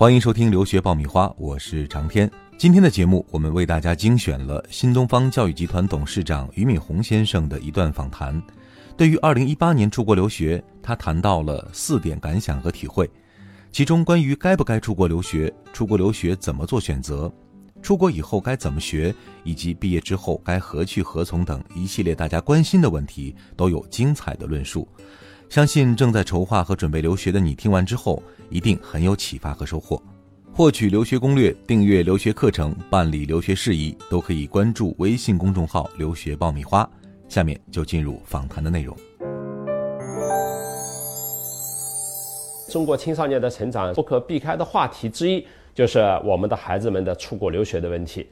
欢迎收听留学爆米花，我是长天。今天的节目，我们为大家精选了新东方教育集团董事长俞敏洪先生的一段访谈。对于2018年出国留学，他谈到了四点感想和体会，其中关于该不该出国留学、出国留学怎么做选择、出国以后该怎么学，以及毕业之后该何去何从等一系列大家关心的问题，都有精彩的论述。相信正在筹划和准备留学的你，听完之后一定很有启发和收获。获取留学攻略、订阅留学课程、办理留学事宜，都可以关注微信公众号“留学爆米花”。下面就进入访谈的内容。中国青少年的成长不可避开的话题之一，就是我们的孩子们的出国留学的问题。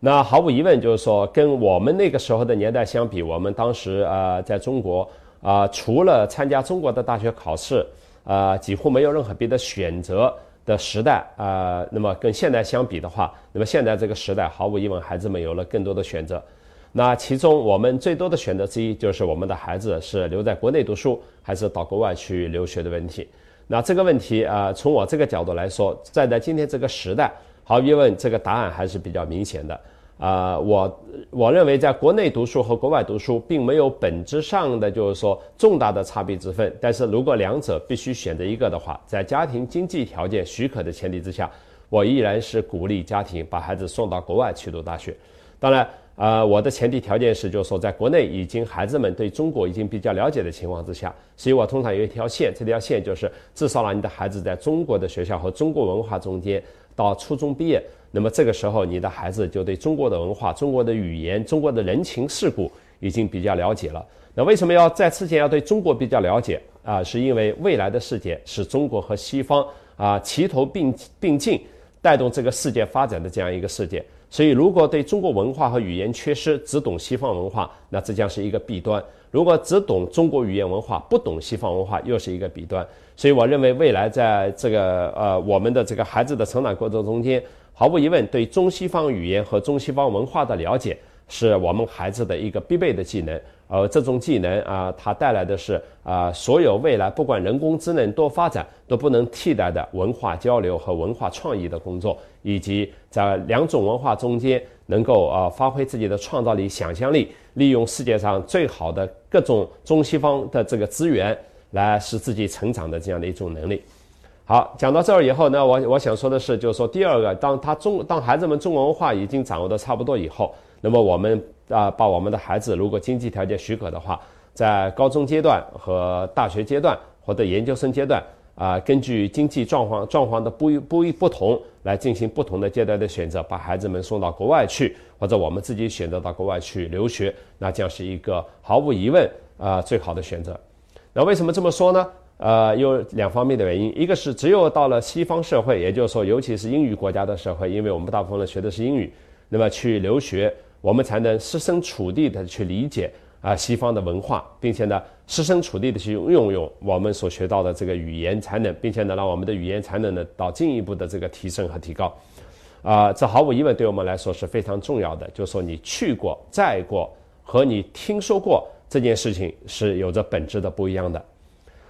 那毫无疑问，就是说跟我们那个时候的年代相比，我们当时啊，在中国。啊，除了参加中国的大学考试，啊，几乎没有任何别的选择的时代啊。那么跟现在相比的话，那么现在这个时代，毫无疑问，孩子们有了更多的选择。那其中我们最多的选择之一，就是我们的孩子是留在国内读书，还是到国外去留学的问题。那这个问题啊，从我这个角度来说，站在今天这个时代，毫无疑问，这个答案还是比较明显的。啊，我我认为在国内读书和国外读书并没有本质上的就是说重大的差别之分。但是如果两者必须选择一个的话，在家庭经济条件许可的前提之下，我依然是鼓励家庭把孩子送到国外去读大学。当然，啊，我的前提条件是就是说在国内已经孩子们对中国已经比较了解的情况之下，所以我通常有一条线，这条线就是至少让你的孩子在中国的学校和中国文化中间到初中毕业。那么这个时候，你的孩子就对中国的文化、中国的语言、中国的人情世故已经比较了解了。那为什么要在此前要对中国比较了解啊？是因为未来的世界是中国和西方啊齐头并并进，带动这个世界发展的这样一个世界。所以，如果对中国文化和语言缺失，只懂西方文化，那这将是一个弊端；如果只懂中国语言文化，不懂西方文化，又是一个弊端。所以，我认为未来在这个呃我们的这个孩子的成长过程中间。毫无疑问，对中西方语言和中西方文化的了解是我们孩子的一个必备的技能。而这种技能啊，它带来的是啊，所有未来不管人工智能多发展都不能替代的文化交流和文化创意的工作，以及在两种文化中间能够啊发挥自己的创造力、想象力，利用世界上最好的各种中西方的这个资源来使自己成长的这样的一种能力。好，讲到这儿以后呢，我我想说的是，就是说第二个，当他中当孩子们中国文化已经掌握的差不多以后，那么我们啊，把我们的孩子，如果经济条件许可的话，在高中阶段和大学阶段或者研究生阶段啊，根据经济状况状况的不不一不同，来进行不同的阶段的选择，把孩子们送到国外去，或者我们自己选择到国外去留学，那将是一个毫无疑问啊最好的选择。那为什么这么说呢？呃，有两方面的原因，一个是只有到了西方社会，也就是说，尤其是英语国家的社会，因为我们大部分人学的是英语，那么去留学，我们才能设身处地的去理解啊西方的文化，并且呢，设身处地的去运用我们所学到的这个语言才能，并且呢，让我们的语言才能呢到进一步的这个提升和提高，啊，这毫无疑问对我们来说是非常重要的。就是说，你去过、在过和你听说过这件事情是有着本质的不一样的。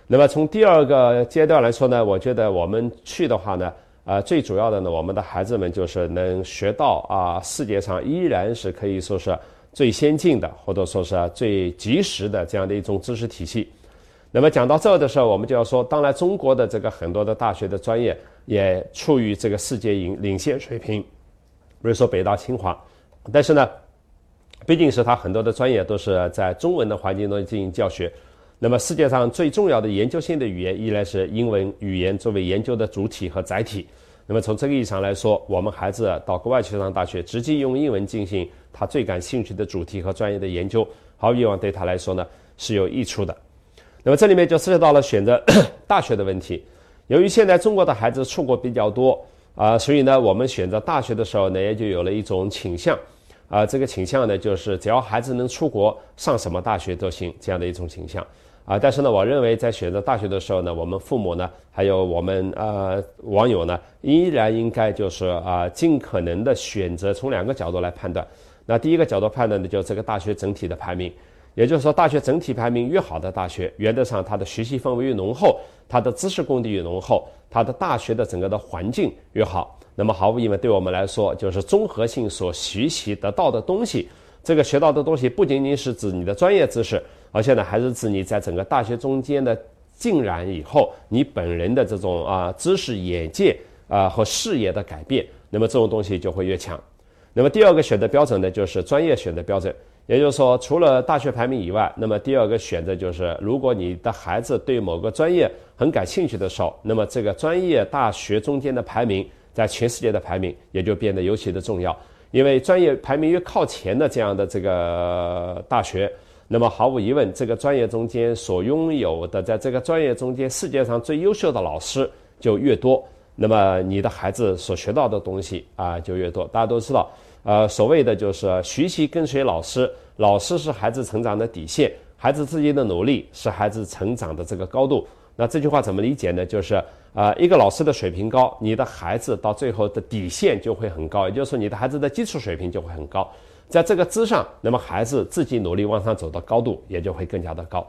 那么从第二个阶段来说呢，我觉得我们去的话呢，啊，最主要的呢，我们的孩子们就是能学到啊，世界上依然是可以说是最先进的，或者说是最及时的这样的一种知识体系。那么讲到这儿的时候，我们就要说，当然中国的这个很多的大学的专业也处于这个世界领领先水平，比如说北大清华，但是呢，毕竟是它很多的专业都是在中文的环境中进行教学。那么世界上最重要的研究性的语言依然是英文语言作为研究的主体和载体。那么从这个意义上来说，我们孩子到国外去上大学，直接用英文进行他最感兴趣的主题和专业的研究，毫无疑问对他来说呢是有益处的。那么这里面就涉及到了选择 大学的问题。由于现在中国的孩子出国比较多啊，所以呢我们选择大学的时候呢也就有了一种倾向啊，这个倾向呢就是只要孩子能出国上什么大学都行这样的一种倾向。啊，但是呢，我认为在选择大学的时候呢，我们父母呢，还有我们呃网友呢，依然应该就是啊，尽可能的选择从两个角度来判断。那第一个角度判断的就是这个大学整体的排名，也就是说，大学整体排名越好的大学，原则上它的学习氛围越浓厚，它的知识功底越浓厚，它的大学的整个的环境越好。那么毫无疑问，对我们来说，就是综合性所学习得到的东西。这个学到的东西不仅仅是指你的专业知识，而且呢，还是指你在整个大学中间的浸染以后，你本人的这种啊知识眼界啊和视野的改变。那么这种东西就会越强。那么第二个选择标准呢，就是专业选择标准。也就是说，除了大学排名以外，那么第二个选择就是，如果你的孩子对某个专业很感兴趣的时候，那么这个专业大学中间的排名，在全世界的排名也就变得尤其的重要。因为专业排名越靠前的这样的这个大学，那么毫无疑问，这个专业中间所拥有的，在这个专业中间世界上最优秀的老师就越多，那么你的孩子所学到的东西啊就越多。大家都知道。呃，所谓的就是学习跟随老师，老师是孩子成长的底线，孩子自己的努力是孩子成长的这个高度。那这句话怎么理解呢？就是啊，一个老师的水平高，你的孩子到最后的底线就会很高，也就是说你的孩子的基础水平就会很高，在这个之上，那么孩子自己努力往上走的高度也就会更加的高。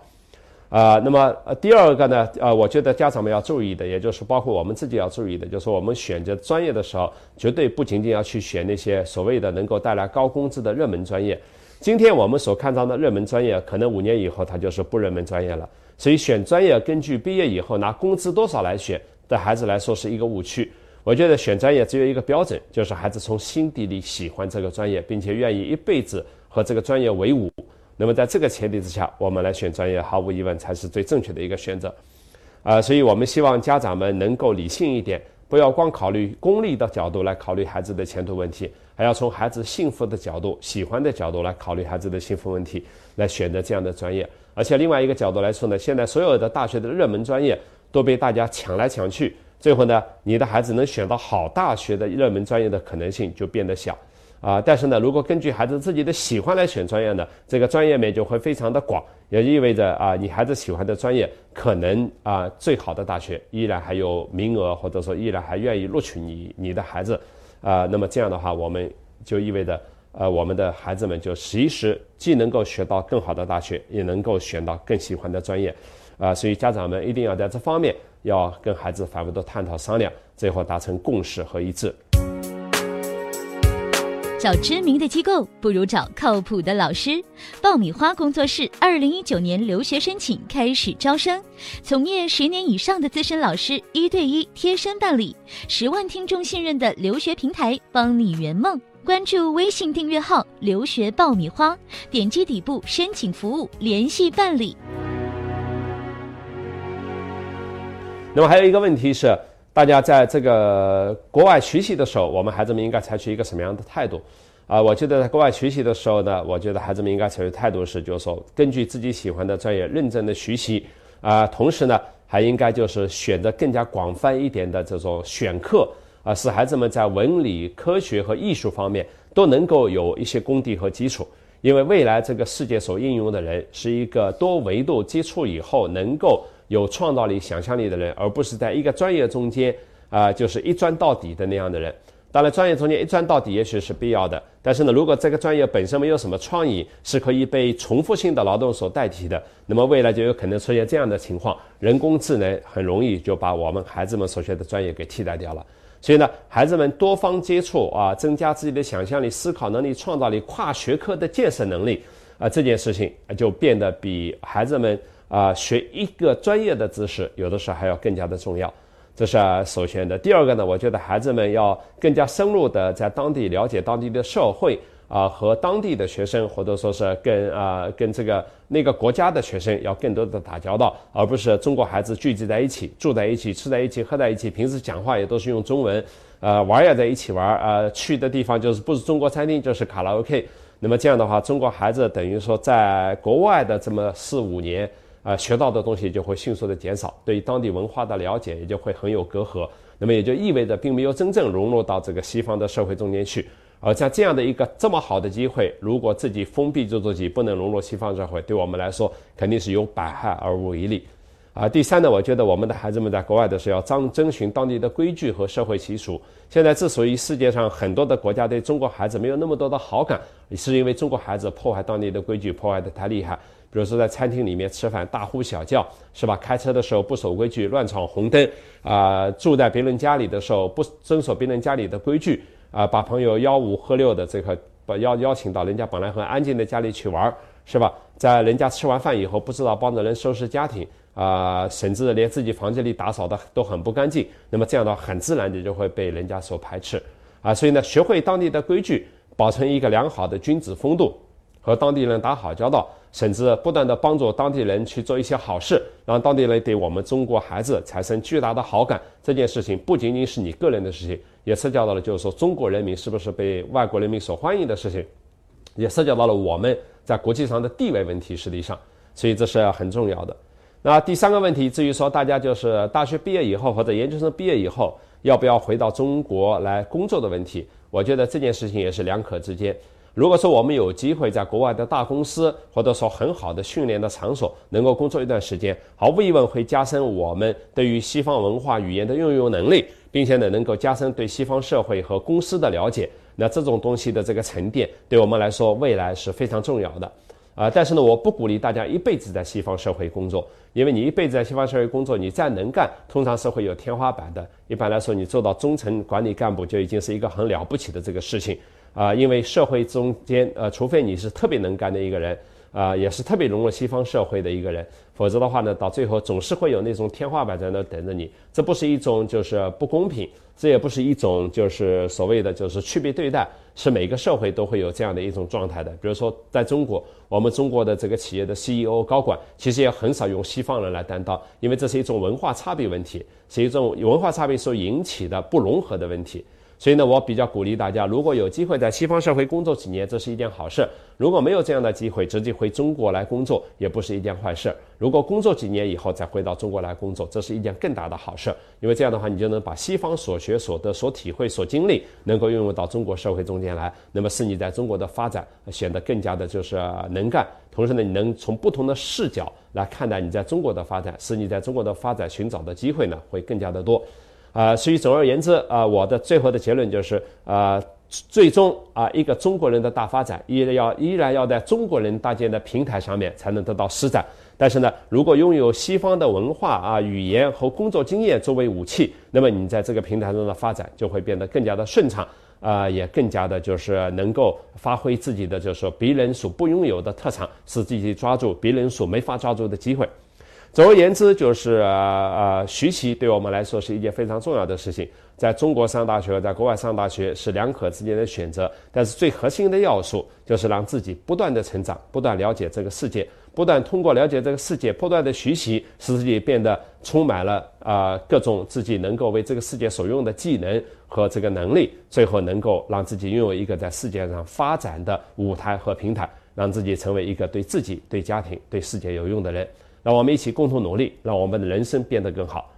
啊，那么，第二个呢，呃，我觉得家长们要注意的，也就是包括我们自己要注意的，就是我们选择专业的时候，绝对不仅仅要去选那些所谓的能够带来高工资的热门专业。今天我们所看到的热门专业，可能五年以后它就是不热门专业了。所以选专业根据毕业以后拿工资多少来选，对孩子来说是一个误区。我觉得选专业只有一个标准，就是孩子从心底里喜欢这个专业，并且愿意一辈子和这个专业为伍。那么在这个前提之下，我们来选专业，毫无疑问才是最正确的一个选择，啊，所以我们希望家长们能够理性一点，不要光考虑功利的角度来考虑孩子的前途问题，还要从孩子幸福的角度、喜欢的角度来考虑孩子的幸福问题，来选择这样的专业。而且另外一个角度来说呢，现在所有的大学的热门专业都被大家抢来抢去，最后呢，你的孩子能选到好大学的热门专业的可能性就变得小。啊，但是呢，如果根据孩子自己的喜欢来选专业呢，这个专业面就会非常的广，也意味着啊，你孩子喜欢的专业，可能啊，最好的大学依然还有名额，或者说依然还愿意录取你你的孩子，啊，那么这样的话，我们就意味着，呃，我们的孩子们就其实既能够学到更好的大学，也能够选到更喜欢的专业，啊，所以家长们一定要在这方面要跟孩子反复的探讨商量，最后达成共识和一致。找知名的机构不如找靠谱的老师。爆米花工作室二零一九年留学申请开始招生，从业十年以上的资深老师一对一贴身办理，十万听众信任的留学平台，帮你圆梦。关注微信订阅号“留学爆米花”，点击底部申请服务联系办理。那么还有一个问题是。大家在这个国外学习的时候，我们孩子们应该采取一个什么样的态度？啊，我觉得在国外学习的时候呢，我觉得孩子们应该采取态度是，就是说根据自己喜欢的专业认真的学习，啊，同时呢，还应该就是选择更加广泛一点的这种选课，啊，使孩子们在文理科学和艺术方面都能够有一些功底和基础。因为未来这个世界所应用的人是一个多维度接触以后能够。有创造力、想象力的人，而不是在一个专业中间啊，就是一钻到底的那样的人。当然，专业中间一钻到底也许是必要的，但是呢，如果这个专业本身没有什么创意，是可以被重复性的劳动所代替的，那么未来就有可能出现这样的情况：人工智能很容易就把我们孩子们所学的专业给替代掉了。所以呢，孩子们多方接触啊，增加自己的想象力、思考能力、创造力、跨学科的建设能力啊，这件事情就变得比孩子们。啊，学一个专业的知识，有的时候还要更加的重要，这是首先的。第二个呢，我觉得孩子们要更加深入的在当地了解当地的社会啊，和当地的学生，或者说是跟啊跟这个那个国家的学生要更多的打交道，而不是中国孩子聚集在一起，住在一起，吃在一起，喝在一起，平时讲话也都是用中文，呃，玩也在一起玩，呃，去的地方就是不是中国餐厅就是卡拉 OK。那么这样的话，中国孩子等于说在国外的这么四五年。啊，学到的东西就会迅速的减少，对当地文化的了解也就会很有隔阂，那么也就意味着并没有真正融入到这个西方的社会中间去。而在这样的一个这么好的机会，如果自己封闭住自己，不能融入西方社会，对我们来说肯定是有百害而无一利。啊，第三呢，我觉得我们的孩子们在国外的时候要遵遵循当地的规矩和社会习俗。现在之所以世界上很多的国家对中国孩子没有那么多的好感，是因为中国孩子破坏当地的规矩破坏的太厉害。比如说在餐厅里面吃饭大呼小叫，是吧？开车的时候不守规矩，乱闯红灯，啊，住在别人家里的时候不遵守别人家里的规矩，啊，把朋友吆五喝六的这个把邀邀请到人家本来很安静的家里去玩，是吧？在人家吃完饭以后不知道帮着人收拾家庭，啊，甚至连自己房间里打扫的都很不干净，那么这样的话很自然的就会被人家所排斥，啊，所以呢，学会当地的规矩。保存一个良好的君子风度，和当地人打好交道，甚至不断的帮助当地人去做一些好事，让当地人对我们中国孩子产生巨大的好感。这件事情不仅仅是你个人的事情，也涉及到了就是说中国人民是不是被外国人民所欢迎的事情，也涉及到了我们在国际上的地位问题。实际上，所以这是很重要的。那第三个问题，至于说大家就是大学毕业以后或者研究生毕业以后要不要回到中国来工作的问题。我觉得这件事情也是两可之间。如果说我们有机会在国外的大公司，或者说很好的训练的场所，能够工作一段时间，毫无疑问会加深我们对于西方文化语言的运用能力，并且呢，能够加深对西方社会和公司的了解。那这种东西的这个沉淀，对我们来说未来是非常重要的。啊，但是呢，我不鼓励大家一辈子在西方社会工作，因为你一辈子在西方社会工作，你再能干，通常是会有天花板的。一般来说，你做到中层管理干部就已经是一个很了不起的这个事情啊，因为社会中间，呃，除非你是特别能干的一个人。啊，也是特别融入西方社会的一个人，否则的话呢，到最后总是会有那种天花板在那等着你。这不是一种就是不公平，这也不是一种就是所谓的就是区别对待，是每个社会都会有这样的一种状态的。比如说在中国，我们中国的这个企业的 CEO 高管，其实也很少用西方人来担当，因为这是一种文化差别问题，是一种文化差别所引起的不融合的问题。所以呢，我比较鼓励大家，如果有机会在西方社会工作几年，这是一件好事；如果没有这样的机会，直接回中国来工作，也不是一件坏事。如果工作几年以后再回到中国来工作，这是一件更大的好事，因为这样的话，你就能把西方所学、所得、所体会、所经历，能够运用到中国社会中间来，那么使你在中国的发展显得更加的就是能干。同时呢，你能从不同的视角来看待你在中国的发展，使你在中国的发展寻找的机会呢，会更加的多。啊，所以总而言之啊，我的最后的结论就是啊，最终啊，一个中国人的大发展，依然要依然要在中国人搭建的平台上面才能得到施展。但是呢，如果拥有西方的文化啊、语言和工作经验作为武器，那么你在这个平台中的发展就会变得更加的顺畅啊，也更加的就是能够发挥自己的就是说别人所不拥有的特长，使自己抓住别人所没法抓住的机会。总而言之，就是呃，学习对我们来说是一件非常重要的事情。在中国上大学和在国外上大学是两可之间的选择，但是最核心的要素就是让自己不断的成长，不断了解这个世界，不断通过了解这个世界，不断的学习，使自己变得充满了啊各种自己能够为这个世界所用的技能和这个能力，最后能够让自己拥有一个在世界上发展的舞台和平台，让自己成为一个对自己、对家庭、对世界有用的人。让我们一起共同努力，让我们的人生变得更好。